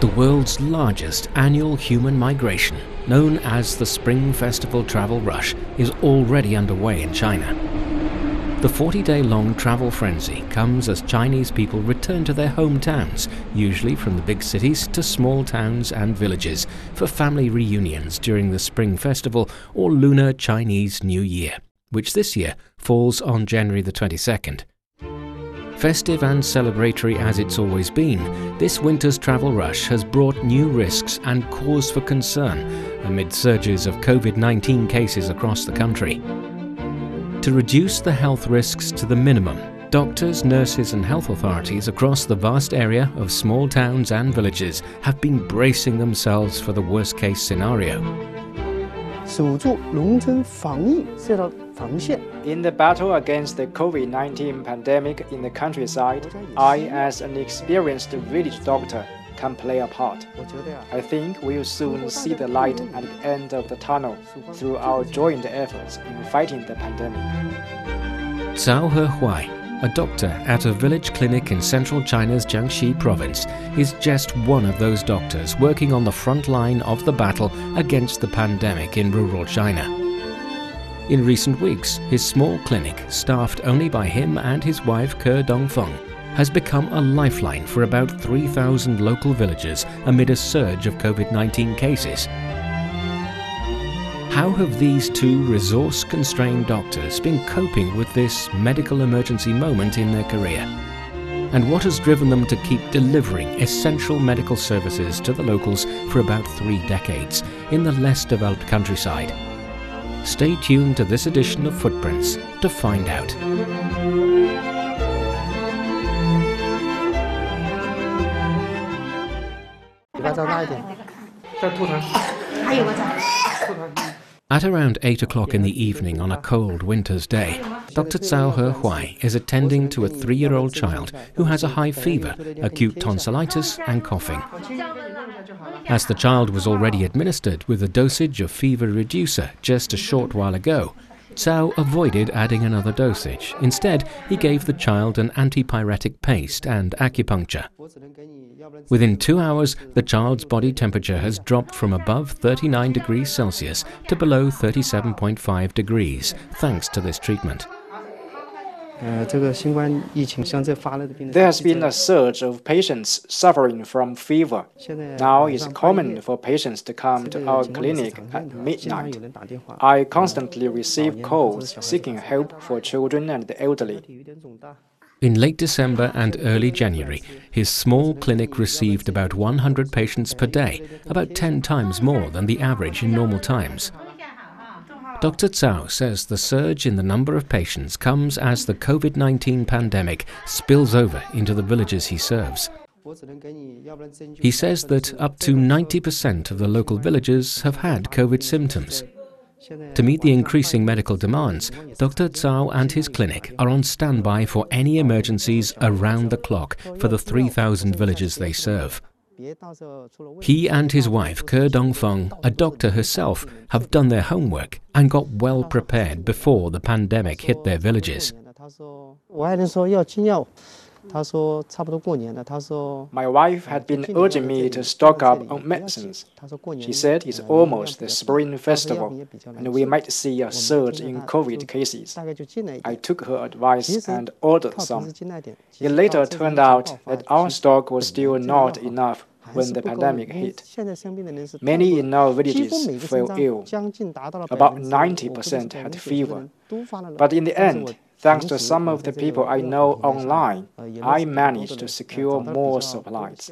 The world's largest annual human migration, known as the Spring Festival Travel Rush, is already underway in China. The 40 day long travel frenzy comes as Chinese people return to their hometowns, usually from the big cities to small towns and villages, for family reunions during the Spring Festival or Lunar Chinese New Year, which this year falls on January the 22nd. Festive and celebratory as it's always been, this winter's travel rush has brought new risks and cause for concern amid surges of COVID 19 cases across the country. To reduce the health risks to the minimum, doctors, nurses, and health authorities across the vast area of small towns and villages have been bracing themselves for the worst case scenario. 守住农村防疫这条 防线。In the battle against the COVID-19 pandemic in the countryside, I, as an experienced village doctor, can play a part. I think we'll soon see the light at the end of the tunnel through our joint efforts in fighting the pandemic. Cao Hehuai, a doctor at a village clinic in central China's Jiangxi province, is just one of those doctors working on the front line of the battle against the pandemic in rural China. In recent weeks, his small clinic, staffed only by him and his wife Ke Dongfeng, has become a lifeline for about 3,000 local villagers amid a surge of COVID 19 cases. How have these two resource constrained doctors been coping with this medical emergency moment in their career? And what has driven them to keep delivering essential medical services to the locals for about three decades in the less developed countryside? Stay tuned to this edition of Footprints to find out. At around 8 o'clock in the evening on a cold winter's day, Dr. Cao He is attending to a three year old child who has a high fever, acute tonsillitis, and coughing. As the child was already administered with a dosage of fever reducer just a short while ago, Cao avoided adding another dosage. Instead, he gave the child an antipyretic paste and acupuncture. Within two hours, the child's body temperature has dropped from above 39 degrees Celsius to below 37.5 degrees, thanks to this treatment. There has been a surge of patients suffering from fever. Now it's common for patients to come to our clinic at midnight. I constantly receive calls seeking help for children and the elderly. In late December and early January, his small clinic received about 100 patients per day, about 10 times more than the average in normal times. Dr. Cao says the surge in the number of patients comes as the COVID 19 pandemic spills over into the villages he serves. He says that up to 90% of the local villagers have had COVID symptoms. To meet the increasing medical demands, Dr. Cao and his clinic are on standby for any emergencies around the clock for the 3,000 villages they serve. He and his wife, Ke Dongfeng, a doctor herself, have done their homework and got well prepared before the pandemic hit their villages. My wife had been urging me to stock up on medicines. She said it's almost the Spring Festival, and we might see a surge in COVID cases. I took her advice and ordered some. It later turned out that our stock was still not enough when the pandemic hit. Many in our villages fell ill. About 90% had fever. But in the end, Thanks to some of the people I know online, I managed to secure more supplies.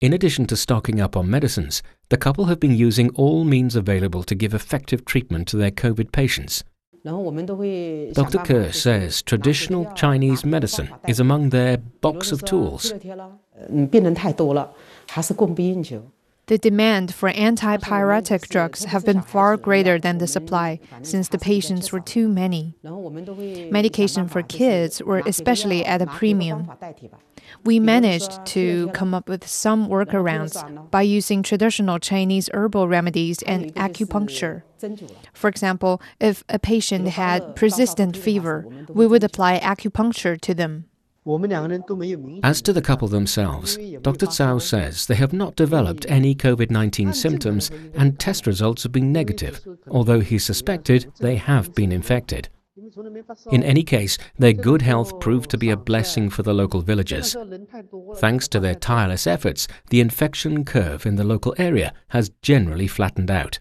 In addition to stocking up on medicines, the couple have been using all means available to give effective treatment to their COVID patients. Dr. Ke says traditional Chinese medicine is among their box of tools. The demand for antipyretic drugs have been far greater than the supply since the patients were too many. Medication for kids were especially at a premium. We managed to come up with some workarounds by using traditional Chinese herbal remedies and acupuncture. For example, if a patient had persistent fever, we would apply acupuncture to them. As to the couple themselves, Dr. Cao says they have not developed any COVID 19 symptoms and test results have been negative, although he suspected they have been infected. In any case, their good health proved to be a blessing for the local villagers. Thanks to their tireless efforts, the infection curve in the local area has generally flattened out.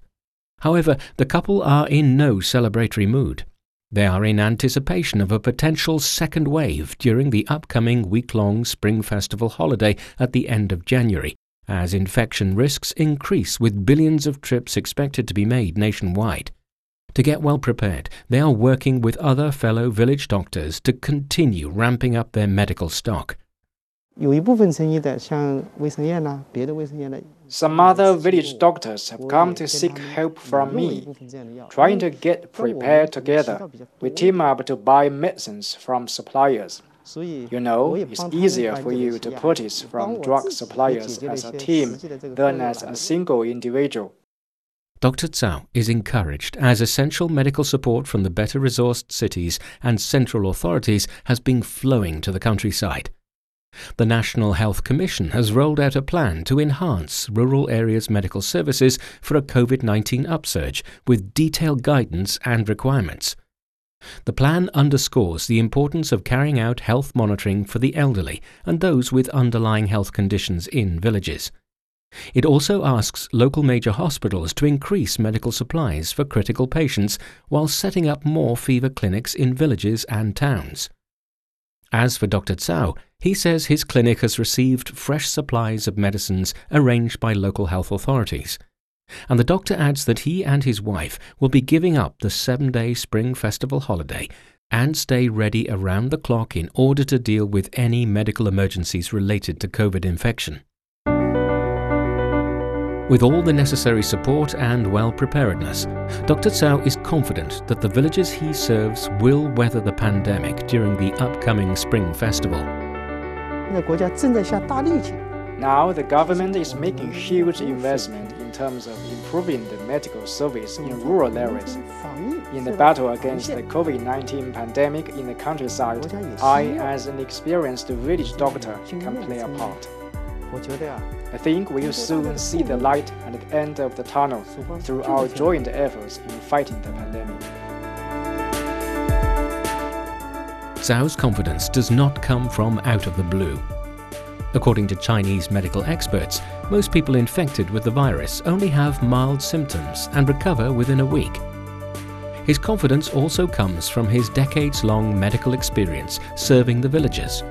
However, the couple are in no celebratory mood. They are in anticipation of a potential second wave during the upcoming week long Spring Festival holiday at the end of January, as infection risks increase with billions of trips expected to be made nationwide. To get well prepared, they are working with other fellow village doctors to continue ramping up their medical stock. Some other village doctors have come to seek help from me. Trying to get prepared together, we team up to buy medicines from suppliers. You know, it's easier for you to purchase from drug suppliers as a team than as a single individual. Dr. Cao is encouraged as essential medical support from the better resourced cities and central authorities has been flowing to the countryside. The National Health Commission has rolled out a plan to enhance rural areas' medical services for a COVID 19 upsurge with detailed guidance and requirements. The plan underscores the importance of carrying out health monitoring for the elderly and those with underlying health conditions in villages. It also asks local major hospitals to increase medical supplies for critical patients while setting up more fever clinics in villages and towns. As for Dr. Cao, he says his clinic has received fresh supplies of medicines arranged by local health authorities. And the doctor adds that he and his wife will be giving up the seven day spring festival holiday and stay ready around the clock in order to deal with any medical emergencies related to COVID infection. With all the necessary support and well preparedness, Dr. Cao is confident that the villages he serves will weather the pandemic during the upcoming Spring Festival. Now the government is making huge investment in terms of improving the medical service in rural areas. In the battle against the COVID-19 pandemic in the countryside, I, as an experienced village doctor, can play a part. I think we will soon see the light at the end of the tunnel through our joint efforts in fighting the pandemic. Cao's confidence does not come from out of the blue. According to Chinese medical experts, most people infected with the virus only have mild symptoms and recover within a week. His confidence also comes from his decades long medical experience serving the villagers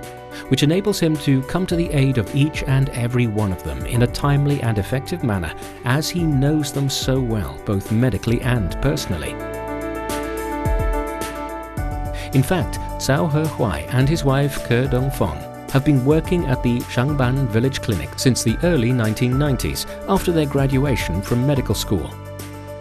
which enables him to come to the aid of each and every one of them in a timely and effective manner as he knows them so well, both medically and personally. In fact, Cao Hehuai and his wife Ke Dongfeng have been working at the Shangban Village Clinic since the early 1990s after their graduation from medical school.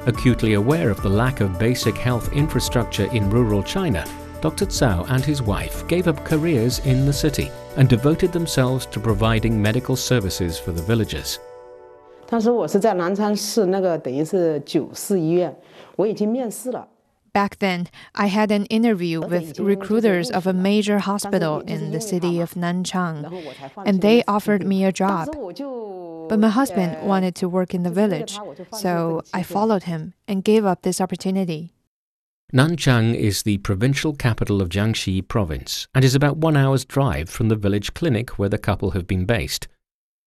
Acutely aware of the lack of basic health infrastructure in rural China, Dr. Cao and his wife gave up careers in the city and devoted themselves to providing medical services for the villagers. Back then, I had an interview with recruiters of a major hospital in the city of Nanchang, and they offered me a job. But my husband wanted to work in the village, so I followed him and gave up this opportunity. Nanchang is the provincial capital of Jiangxi province and is about one hour's drive from the village clinic where the couple have been based.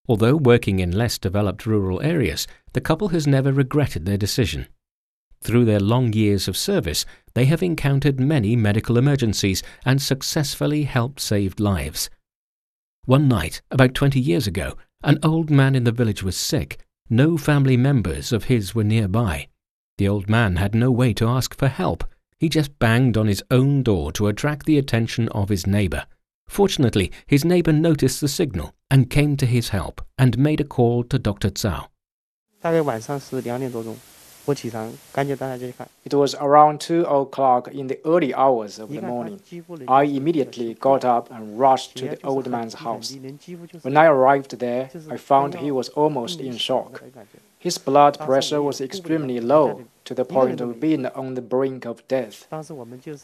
Although working in less developed rural areas, the couple has never regretted their decision. Through their long years of service, they have encountered many medical emergencies and successfully helped save lives. One night, about 20 years ago, an old man in the village was sick. No family members of his were nearby. The old man had no way to ask for help. He just banged on his own door to attract the attention of his neighbor. Fortunately, his neighbor noticed the signal and came to his help and made a call to Dr. It was around 2 o'clock in the early hours of the morning. I immediately got up and rushed to the old man's house. When I arrived there, I found he was almost in shock. His blood pressure was extremely low, to the point of being on the brink of death.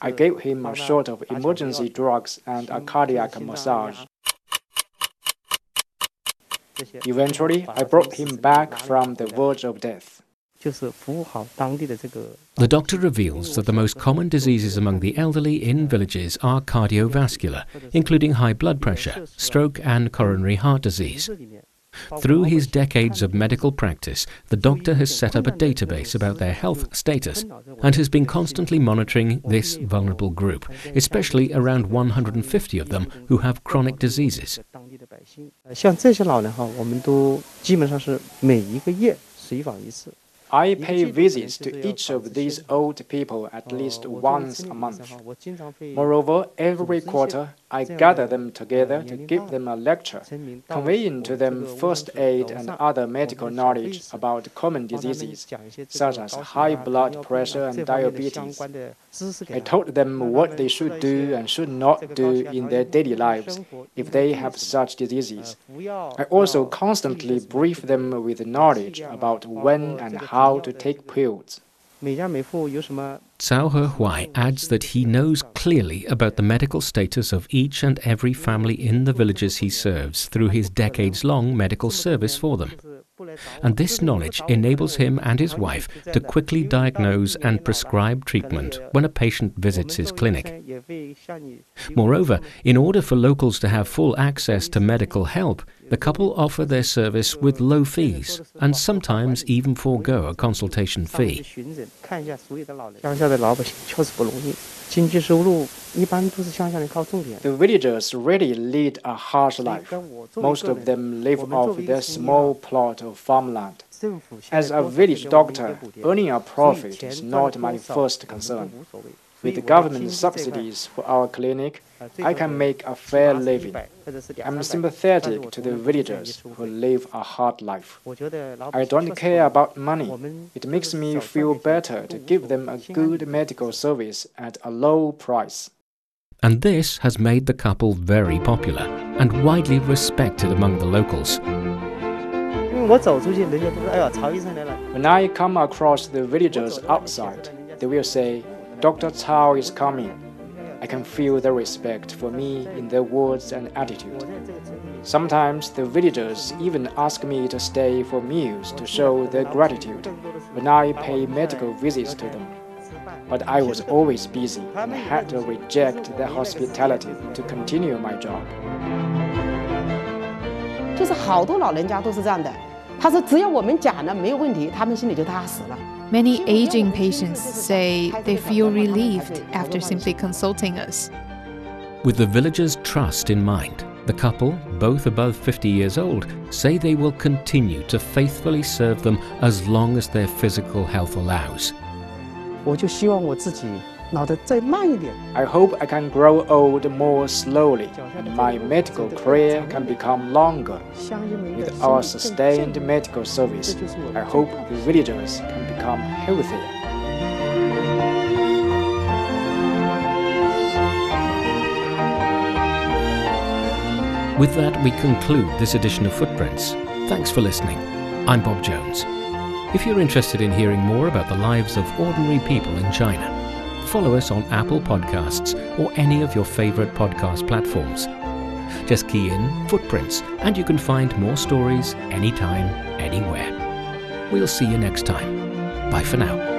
I gave him a shot of emergency drugs and a cardiac massage. Eventually, I brought him back from the verge of death. The doctor reveals that the most common diseases among the elderly in villages are cardiovascular, including high blood pressure, stroke, and coronary heart disease. Through his decades of medical practice, the doctor has set up a database about their health status and has been constantly monitoring this vulnerable group, especially around 150 of them who have chronic diseases. I pay visits to each of these old people at least once a month. Moreover, every quarter I gather them together to give them a lecture, conveying to them first aid and other medical knowledge about common diseases, such as high blood pressure and diabetes. I told them what they should do and should not do in their daily lives if they have such diseases. I also constantly brief them with knowledge about when and how to take pills. Cao He adds that he knows clearly about the medical status of each and every family in the villages he serves through his decades long medical service for them. And this knowledge enables him and his wife to quickly diagnose and prescribe treatment when a patient visits his clinic. Moreover, in order for locals to have full access to medical help, the couple offer their service with low fees and sometimes even forego a consultation fee. The villagers really lead a harsh life. Most of them live off their small plot of farmland. As a village doctor, earning a profit is not my first concern. With government subsidies for our clinic, I can make a fair living. I'm sympathetic to the villagers who live a hard life. I don't care about money. It makes me feel better to give them a good medical service at a low price. And this has made the couple very popular and widely respected among the locals. When I come across the villagers outside, they will say, Dr. Cao is coming. I can feel the respect for me in their words and attitude. Sometimes the villagers even ask me to stay for meals to show their gratitude when I pay medical visits to them. But I was always busy and had to reject their hospitality to continue my job. 就是好多老人家都是这样的， 他说只要我们讲了没有问题，他们心里就踏实了。Many aging patients say they feel relieved after simply consulting us. With the villagers' trust in mind, the couple, both above 50 years old, say they will continue to faithfully serve them as long as their physical health allows. 我就希望我自己 I hope I can grow old more slowly and my medical career can become longer. With our sustained medical service, I hope the villagers can become healthier. With that, we conclude this edition of Footprints. Thanks for listening. I'm Bob Jones. If you're interested in hearing more about the lives of ordinary people in China, follow us on Apple Podcasts or any of your favorite podcast platforms. Just key in Footprints and you can find more stories anytime, anywhere. We'll see you next time. Bye for now.